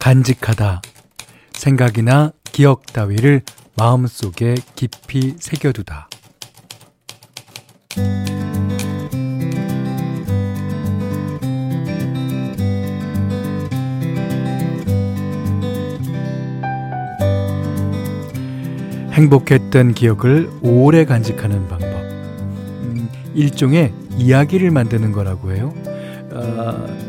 간직하다. 생각이나 기억 따위를 마음속에 깊이 새겨두다. 행복했던 기억을 오래 간직하는 방법. 음, 일종의 이야기를 만드는 거라고 해요.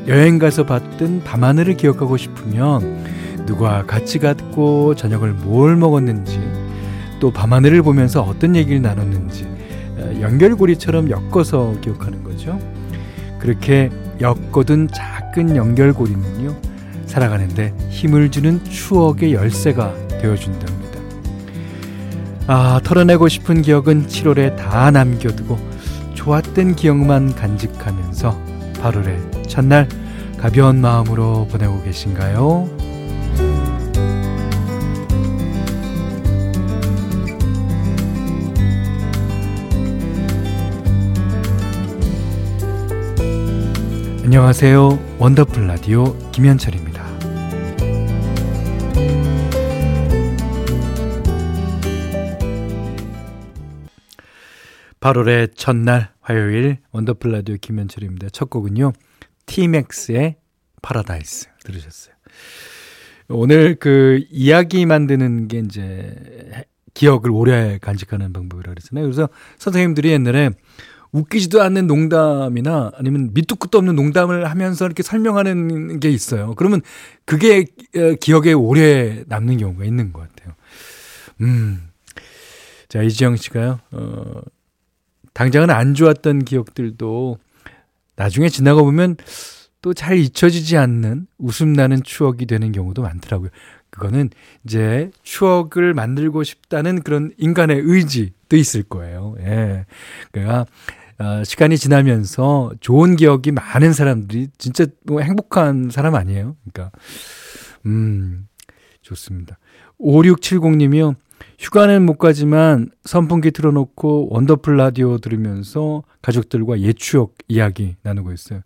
어, 여행 가서 봤던 밤하늘을 기억하고 싶으면 누가 같이 갔고 저녁을 뭘 먹었는지 또 밤하늘을 보면서 어떤 얘기를 나눴는지 어, 연결고리처럼 엮어서 기억하는 거죠. 그렇게 엮어둔 작은 연결고리는요, 살아가는데 힘을 주는 추억의 열쇠가 되어준답니다. 아, 털어내고 싶은 기억은 7월에 다 남겨두고 좋았던 기억만 간직하면서 8월의 첫날 가벼운 마음으로 보내고 계신가요? 안녕하세요. 원더풀 라디오 김현철입니다. 8월의 첫날 화요일 원더풀 라디오 김현철입니다. 첫 곡은요. 티맥스의 파라다이스 들으셨어요. 오늘 그 이야기 만드는 게 이제 기억을 오래 간직하는 방법이라 그랬잖아요. 그래서 선생님들이 옛날에 웃기지도 않는 농담이나 아니면 밑도 끝도 없는 농담을 하면서 이렇게 설명하는 게 있어요. 그러면 그게 어, 기억에 오래 남는 경우가 있는 것 같아요. 음. 자, 이지영 씨가요, 어, 당장은 안 좋았던 기억들도 나중에 지나가 보면 또 잘 잊혀지지 않는 웃음 나는 추억이 되는 경우도 많더라고요. 그거는 이제 추억을 만들고 싶다는 그런 인간의 의지도 있을 거예요. 예. 그러니까 어, 시간이 지나면서 좋은 기억이 많은 사람들이 진짜 뭐 행복한 사람 아니에요. 그러니까, 음, 좋습니다. 5670님이요. 휴가는 못 가지만 선풍기 틀어놓고 원더풀 라디오 들으면서 가족들과 옛 추억 이야기 나누고 있어요.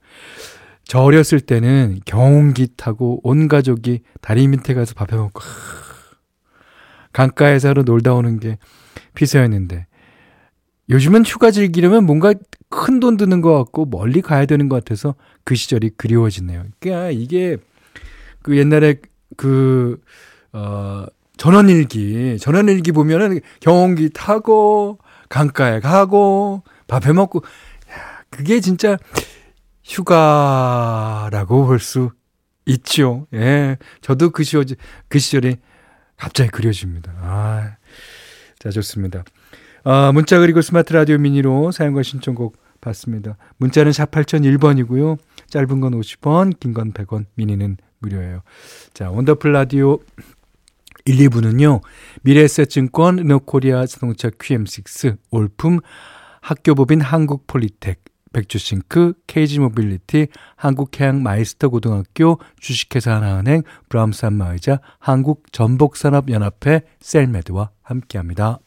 저 어렸을 때는 경운기 타고 온 가족이 다리 밑에 가서 밥 해먹고 강가에서 놀다 오는 게 피서였는데 요즘은 휴가 즐기려면 뭔가 큰 돈 드는 것 같고 멀리 가야 되는 것 같아서 그 시절이 그리워지네요. 그러니까 이게 그 옛날에 그, 어, 전원일기, 전원일기 보면은 경운기 타고 강가에 가고 밥해 먹고, 야, 그게 진짜 휴가라고 볼 수 있죠. 예. 저도 그 시절, 그 시절이 갑자기 그려집니다. 아, 자, 좋습니다. 아, 문자 그리고 스마트 라디오 미니로 사용과 신청곡 받습니다. 문자는 샵 8001번이고요. 짧은 건 50원, 긴 건 100원, 미니는 무료예요. 자, 원더풀 라디오 1, 2부는요. 미래에셋증권, 르노코리아 자동차 QM6, 올품, 학교법인 한국폴리텍, 백조싱크, KG모빌리티, 한국해양 마이스터 고등학교, 주식회사 하나은행, 브람스 안마의자, 한국전복산업연합회, 셀메드와 함께합니다.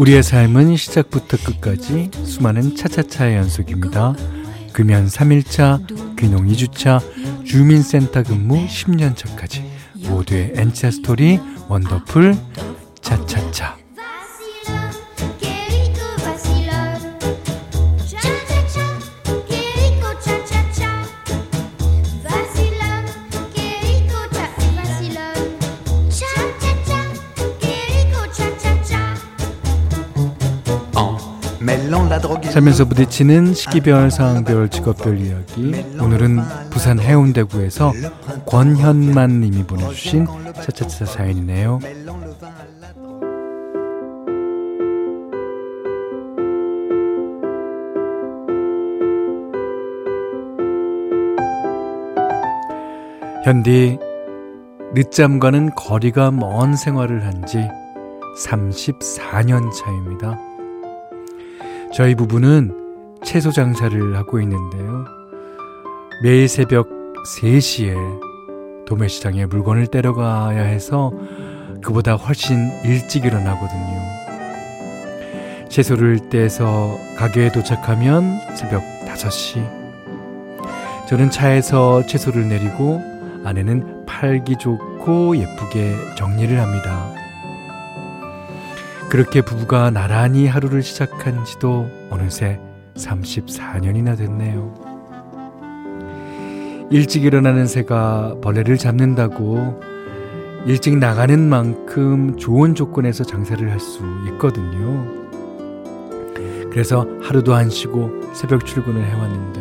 우리의 삶은 시작부터 끝까지 수많은 차차차의 연속입니다. 금연 3일차, 귀농 2주차, 주민센터 근무 10년 차까지 모두의 N차 스토리 원더풀 차차차 살면서 부딪히는 시기별, 상황별, 직업별 이야기. 오늘은 부산 해운대구에서 권현만 님이 보내주신 차차차 사연이네요. 현디, 늦잠과는 거리가 먼 생활을 한 지 34년 차입니다. 저희 부부는 채소 장사를 하고 있는데요. 매일 새벽 3시에 도매시장에 물건을 떼러가야 해서 그보다 훨씬 일찍 일어나거든요. 채소를 떼서 가게에 도착하면 새벽 5시. 저는 차에서 채소를 내리고 아내는 팔기 좋고 예쁘게 정리를 합니다. 그렇게 부부가 나란히 하루를 시작한 지도 어느새 34년이나 됐네요. 일찍 일어나는 새가 벌레를 잡는다고 일찍 나가는 만큼 좋은 조건에서 장사를 할 수 있거든요. 그래서 하루도 안 쉬고 새벽 출근을 해왔는데,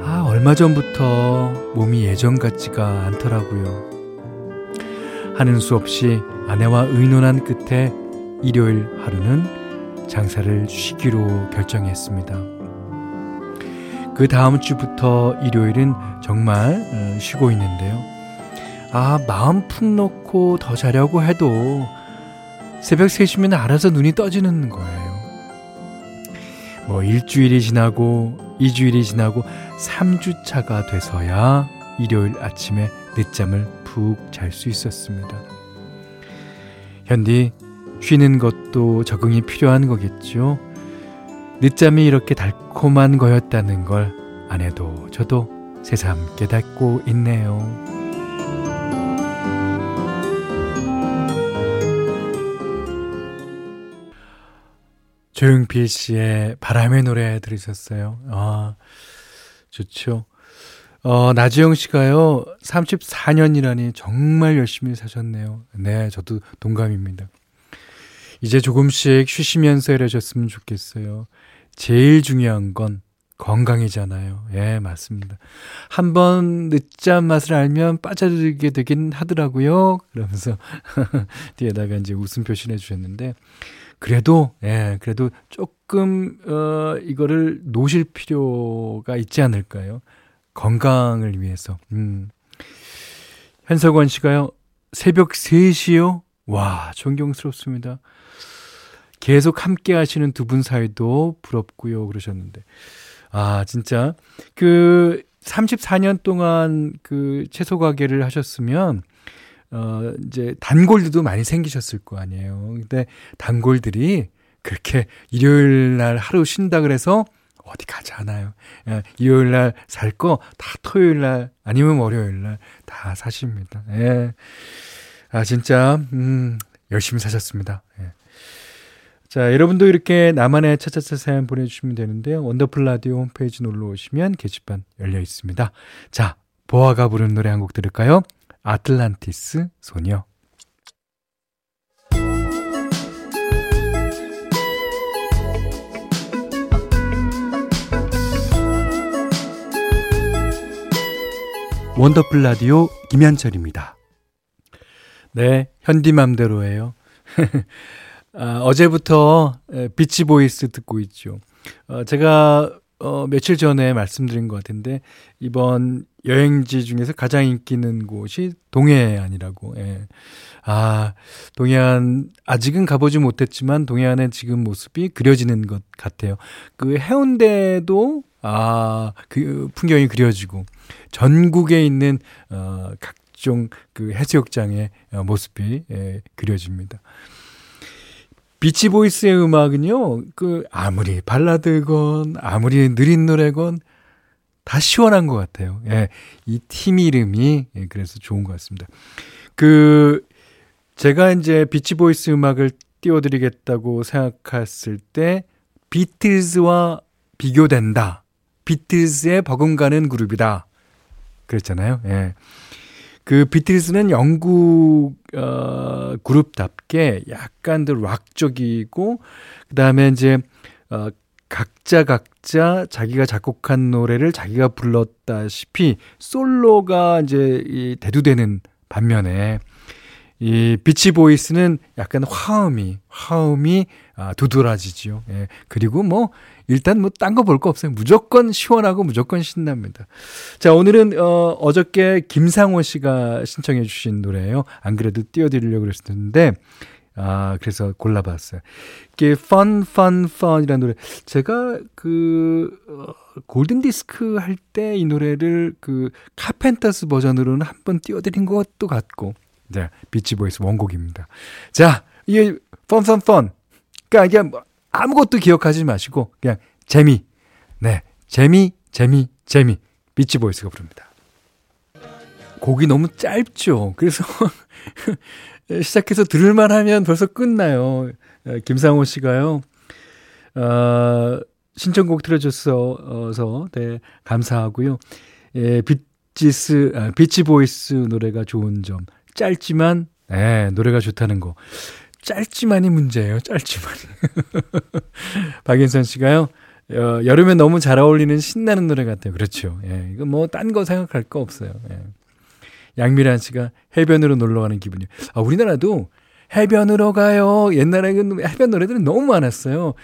아, 얼마 전부터 몸이 예전 같지가 않더라고요. 하는 수 없이 아내와 의논한 끝에 일요일 하루는 장사를 쉬기로 결정했습니다. 그 다음 주부터 일요일은 정말 어, 쉬고 있는데요. 아, 마음 푹 놓고 더 자려고 해도 새벽 3시면 알아서 눈이 떠지는 거예요. 뭐 일주일이 지나고 2주일이 지나고 3주차가 돼서야 일요일 아침에 늦잠을 푹 잘 수 있었습니다. 현디 쉬는 것도 적응이 필요한 거겠죠. 늦잠이 이렇게 달콤한 거였다는 걸 아내도 저도 새삼 깨닫고 있네요. 조용필 씨의 바람의 노래 들으셨어요. 아, 좋죠. 어, 나지영 씨가요, 34년이라니 정말 열심히 사셨네요. 네, 저도 동감입니다. 이제 조금씩 쉬시면서 일하셨으면 좋겠어요. 제일 중요한 건 건강이잖아요. 예, 맞습니다. 한번 늦잠 맛을 알면 빠져들게 되긴 하더라고요. 그러면서 뒤에다가 이제 웃음 표시를 해주셨는데, 그래도, 예, 그래도 조금, 어, 이거를 놓으실 필요가 있지 않을까요? 건강을 위해서. 음. 현석원 씨가요, 새벽 3시요? 와, 존경스럽습니다. 계속 함께 하시는 두 분 사이도 부럽고요. 그러셨는데. 아, 진짜. 그 34년 동안 그 채소 가게를 하셨으면 어, 이제 단골들도 많이 생기셨을 거 아니에요. 근데 단골들이 그렇게 일요일 날 하루 쉰다 그래서 어디 가지 않아요. 예, 일요일 날 살 거 다 토요일 날 아니면 월요일 날 다 사십니다. 예. 아, 진짜, 음, 열심히 사셨습니다. 예. 자, 여러분도 이렇게 나만의 차차차 사연 보내주시면 되는데요. 원더풀 라디오 홈페이지 놀러 오시면 게시판 열려 있습니다. 자, 보아가 부른 노래 한 곡 들을까요? 아틀란티스 소녀. 원더풀 라디오 김현철입니다. 네, 현디맘대로예요. 아, 어제부터 비치 보이스 듣고 있죠. 어, 제가 어, 며칠 전에 말씀드린 것 같은데 이번 여행지 중에서 가장 인기 있는 곳이 동해안이라고. 예. 아, 동해안 아직은 가보지 못했지만 동해안의 지금 모습이 그려지는 것 같아요. 그 해운대도 아, 그 풍경이 그려지고 전국에 있는 어 각종 그 해수욕장의 어, 모습이 예, 그려집니다. 비치보이스의 음악은요, 그, 아무리 발라드건, 아무리 느린 노래건, 다 시원한 것 같아요. 예, 이 팀 이름이, 예, 그래서 좋은 것 같습니다. 그, 제가 이제 비치보이스 음악을 띄워드리겠다고 생각했을 때, 비틀즈와 비교된다. 비틀즈의 버금가는 그룹이다. 그랬잖아요. 예. 그 비틀스는 영국 어 그룹답게 약간 더 락적이고 그다음에 이제 어 각자 각자 자기가 작곡한 노래를 자기가 불렀다시피 솔로가 이제 이 대두되는 반면에 이 비치 보이스는 약간 화음이 화음이 아, 두드러지지요. 예. 그리고 뭐 일단 뭐 딴 거 볼 거 없어요. 무조건 시원하고 무조건 신납니다. 자, 오늘은 어 어저께 김상호 씨가 신청해 주신 노래예요. 안 그래도 띄워 드리려고 그랬었는데 아, 그래서 골라봤어요. 이게 Fun, Fun, Fun이라는 노래. 제가 그, 어, 골든 디스크 할 때 이 노래를 그 카펜터스 버전으로는 한 번 띄워드린 것도 같고. 자, 비치보이스 원곡입니다. 자, 이게 Fun. 그러니까 이게 뭐 아무것도 기억하지 마시고 그냥 재미. 네, 재미, 재미, 재미. 비치보이스가 부릅니다. 곡이 너무 짧죠. 그래서 시작해서 들을만 하면 벌써 끝나요. 김상호 씨가요. 어, 신청곡 틀어줘서 네, 감사하고요. 예, 비치스, 아, 비치보이스 노래가 좋은 점. 짧지만, 예, 노래가 좋다는 거. 짧지만이 문제예요. 짧지만이. 박인선 씨가요. 어, 여름에 너무 잘 어울리는 신나는 노래 같아요. 그렇죠. 예, 이거 뭐 딴 거 생각할 거 없어요. 예. 양미란 씨가 해변으로 놀러 가는 기분이요. 아, 우리나라도 해변으로 가요. 옛날에 그 해변 노래들은 너무 많았어요.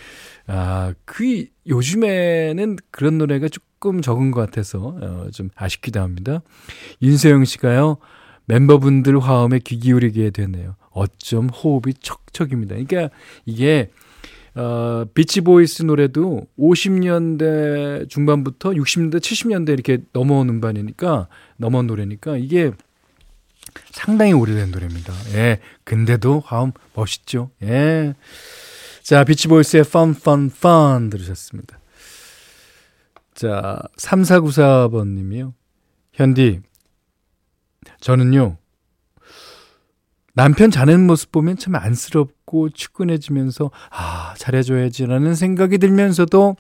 아, 그 요즘에는 그런 노래가 조금 적은 것 같아서 어, 좀 아쉽기도 합니다. 윤세영 씨가요. 멤버분들 화음에 귀 기울이게 되네요. 어쩜 호흡이 척척입니다. 그러니까 이게 어, 비치보이스 노래도 50년대 중반부터 60년대, 70년대 이렇게 넘어온 음반이니까, 넘어온 노래니까 이게 상당히 오래된 노래입니다. 예. 근데도 화음 멋있죠. 예. 자, 비치보이스의 Fun, Fun, Fun 들으셨습니다. 자, 3494번 님이요. 현디, 저는요, 남편 자는 모습 보면 참 안쓰럽고 측근해지면서 아 잘해줘야지라는 생각이 들면서도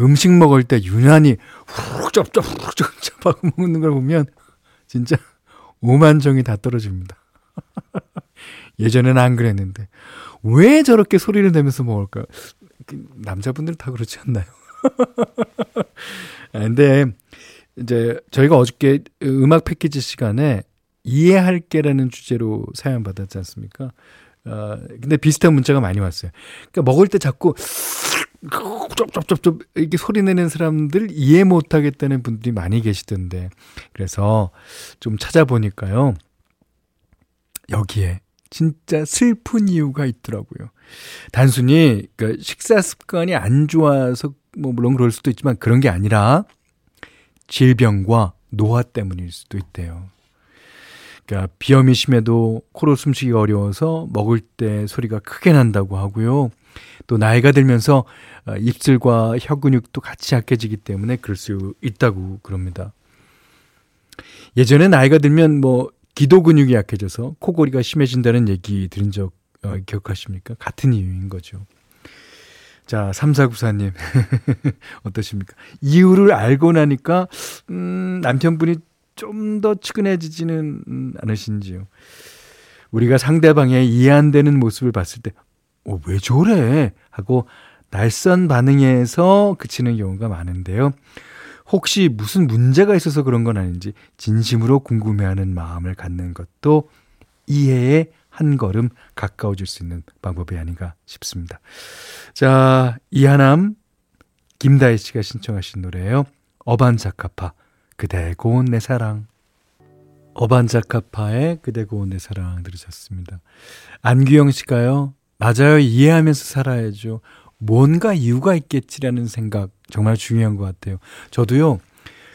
음식 먹을 때 유난히 후룩 쩝쩝 후룩 쩝쩝 하고 먹는 걸 보면 진짜 오만정이 다 떨어집니다. 예전에는 안 그랬는데 왜 저렇게 소리를 내면서 먹을까? 그 남자분들 다 그렇지 않나요? 아, 근데 이제 저희가 어저께 음악 패키지 시간에 이해할게라는 주제로 사연 받았지 않습니까? 어, 근데 비슷한 문자가 많이 왔어요. 그러니까 먹을 때 자꾸 쩝쩝쩝쩝 이렇게 소리 내는 사람들 이해 못 하겠다는 분들이 많이 계시던데. 그래서 좀 찾아보니까요. 여기에 진짜 슬픈 이유가 있더라고요. 단순히 그 식사 습관이 안 좋아서 뭐 물론 그럴 수도 있지만 그런 게 아니라 질병과 노화 때문일 수도 있대요. 그러니까 비염이 심해도 코로 숨쉬기가 어려워서 먹을 때 소리가 크게 난다고 하고요. 또 나이가 들면서 어, 입술과 혀 근육도 같이 약해지기 때문에 그럴 수 있다고 그럽니다. 예전에 나이가 들면 뭐 기도 근육이 약해져서 코골이가 심해진다는 얘기 들은 적 어, 기억하십니까? 같은 이유인 거죠. 자, 3494님. 어떠십니까? 이유를 알고 나니까, 음, 남편분이 좀 더 측은해지지는 않으신지요? 우리가 상대방의 이해 안 되는 모습을 봤을 때, 어, 왜 저래? 하고 날선 반응에서 그치는 경우가 많은데요. 혹시 무슨 문제가 있어서 그런 건 아닌지 진심으로 궁금해하는 마음을 갖는 것도 이해에 한 걸음 가까워질 수 있는 방법이 아닌가 싶습니다. 자, 이하남, 김다희 씨가 신청하신 노래예요. 어반자카파. 그대 고운 내 사랑. 어반자카파의 그대 고운 내 사랑 들으셨습니다. 안규영 씨가요. 맞아요. 이해하면서 살아야죠. 뭔가 이유가 있겠지라는 생각 정말 중요한 것 같아요. 저도요.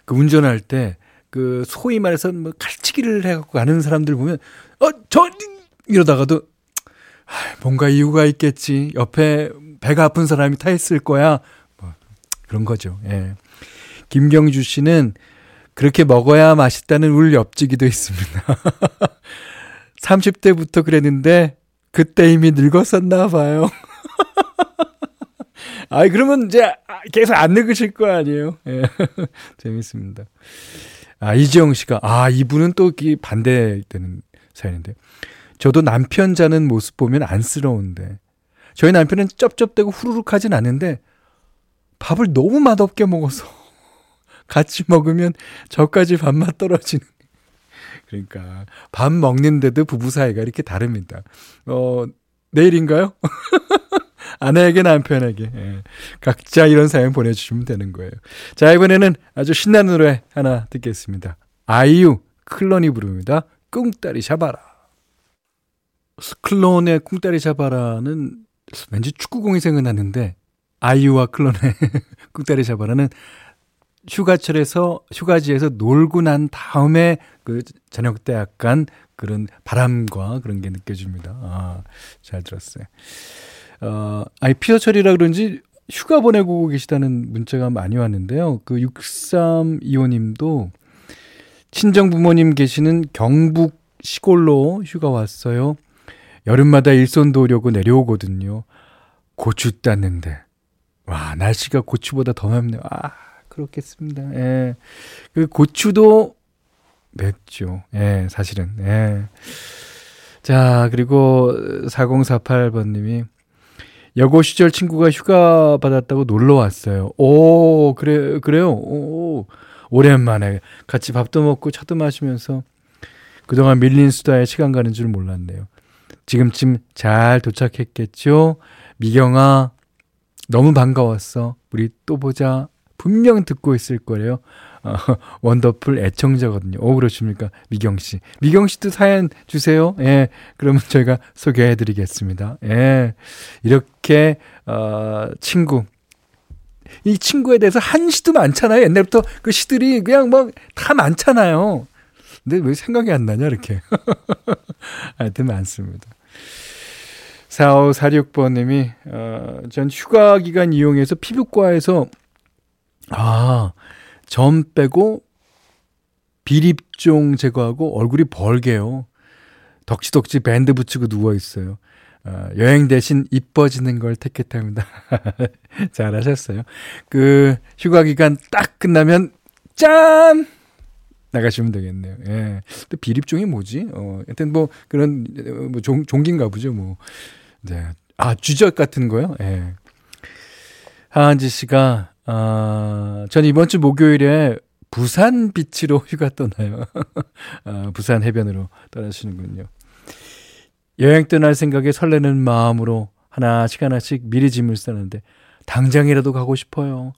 그 운전할 때 그 소위 말해서 뭐 칼치기를 해갖고 가는 사람들 보면 어저 이러다가도 아, 뭔가 이유가 있겠지. 옆에 배가 아픈 사람이 타 있을 거야. 뭐 그런 거죠. 예. 김경주 씨는 그렇게 먹어야 맛있다는 울 옆지기도 있습니다. 30대부터 그랬는데 그때 이미 늙었었나 봐요. 아이 그러면 이제 계속 안 늙으실 거 아니에요. 예. 재밌습니다. 아 이지영 씨가 아 이분은 또 반대되는 사연인데 저도 남편 자는 모습 보면 안쓰러운데 저희 남편은 쩝쩝대고 후루룩 하진 않는데 밥을 너무 맛없게 먹어서 같이 먹으면 저까지 밥맛 떨어지는. 그러니까 밥 먹는데도 부부 사이가 이렇게 다릅니다. 어 내일인가요? 아내에게 남편에게 예. 각자 이런 사연 보내주시면 되는 거예요. 자 이번에는 아주 신나는 노래 하나 듣겠습니다. 아이유 클론이 부릅니다. 꿍따리 잡아라. 클론의 쿵따리 잡아라는 왠지 축구공이 생각났는데 아이유와 클론의 쿵따리 잡아라는 휴가철에서 휴가지에서 놀고 난 다음에 그 저녁 때 약간 그런 바람과 그런 게 느껴집니다. 아, 잘 들었어요. 어, 아니 피서철이라 그런지 휴가 보내고 계시다는 문자가 많이 왔는데요. 그 6325님도 친정 부모님 계시는 경북 시골로 휴가 왔어요. 여름마다 일손도 오려고 내려오거든요. 고추 땄는데. 와, 날씨가 고추보다 더 맵네요. 아, 그렇겠습니다. 예. 그 고추도 맵죠. 예, 사실은. 예. 자, 그리고 4048번님이 여고 시절 친구가 휴가 받았다고 놀러 왔어요. 오, 그래, 그래요? 오, 오랜만에 같이 밥도 먹고 차도 마시면서 그동안 밀린 수다에 시간 가는 줄 몰랐네요. 지금쯤 잘 도착했겠죠? 미경아, 너무 반가웠어. 우리 또 보자. 분명 듣고 있을 거예요. 어, 원더풀 애청자거든요. 오, 그러십니까? 미경 씨. 미경 씨도 사연 주세요. 예. 그러면 저희가 소개해 드리겠습니다. 예. 이렇게, 어, 친구. 이 친구에 대해서 한 시도 많잖아요. 옛날부터 그 시들이 그냥 뭐다 많잖아요. 근데 왜 생각이 안 나냐, 이렇게. 하여튼 많습니다. 4546번님이, 어, 전 휴가 기간 이용해서 피부과에서, 아, 점 빼고 비립종 제거하고 얼굴이 벌게요. 덕지덕지 밴드 붙이고 누워있어요. 어, 여행 대신 이뻐지는 걸 택했답니다. 잘하셨어요. 그 휴가 기간 딱 끝나면 짠 나가시면 되겠네요. 예. 또 비립종이 뭐지? 어, 하여튼 뭐 그런 뭐 종, 종기인가 보죠. 뭐. 네. 아 주적 같은 거요? 예. 하한지 씨가 아, 전 이번 주 목요일에 부산 비치로 휴가 떠나요. 아, 부산 해변으로 떠나시는군요. 여행 떠날 생각에 설레는 마음으로 하나씩 하나씩 미리 짐을 싸는데 당장이라도 가고 싶어요.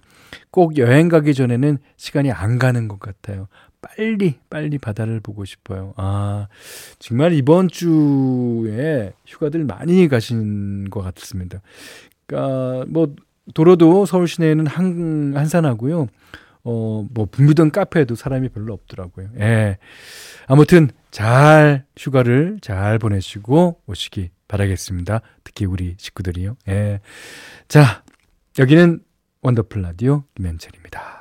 꼭 여행 가기 전에는 시간이 안 가는 것 같아요. 빨리 빨리 바다를 보고 싶어요. 아 정말 이번 주에 휴가들 많이 가신 것 같습니다. 그러니까 뭐 도로도 서울 시내에는 한 한산하고요. 어, 뭐, 붐비던 카페에도 사람이 별로 없더라고요. 예. 아무튼, 잘, 휴가를 잘 보내시고 오시기 바라겠습니다. 특히 우리 식구들이요. 예. 자, 여기는 원더풀 라디오 김현철입니다.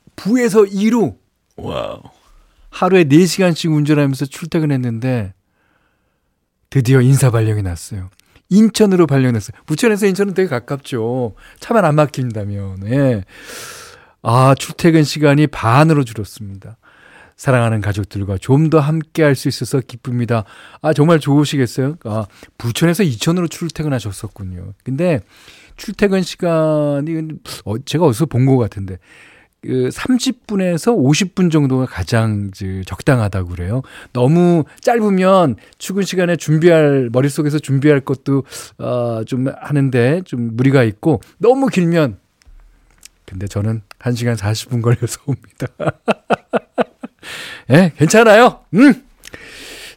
부에서 2로, 와우. 하루에 4시간씩 운전하면서 출퇴근했는데, 드디어 인사 발령이 났어요. 인천으로 발령났어요. 부천에서 인천은 되게 가깝죠. 차만 안 막힌다면. 예. 아, 출퇴근 시간이 반으로 줄었습니다. 사랑하는 가족들과 좀 더 함께 할 수 있어서 기쁩니다. 아, 정말 좋으시겠어요? 아, 부천에서 이천으로 출퇴근하셨었군요. 근데 출퇴근 시간이, 어, 제가 어디서 본 것 같은데, 그 30분에서 50분 정도가 가장 적당하다고 그래요. 너무 짧으면 출근 시간에 준비할 머릿속에서 준비할 것도 어좀 하는데 좀 무리가 있고 너무 길면 근데 저는 1시간 40분 걸려서 옵니다. 예, 네, 괜찮아요. 음.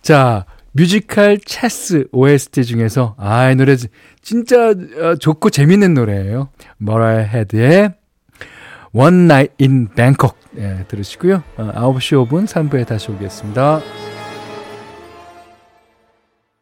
자, 뮤지컬 체스 OST 중에서 아, 이 노래 진짜 어, 좋고 재밌는 노래예요. 머레이 헤드의 One Night in Bangkok 예, 들으시고요. 어, 9시 5분 3부에 다시 오겠습니다.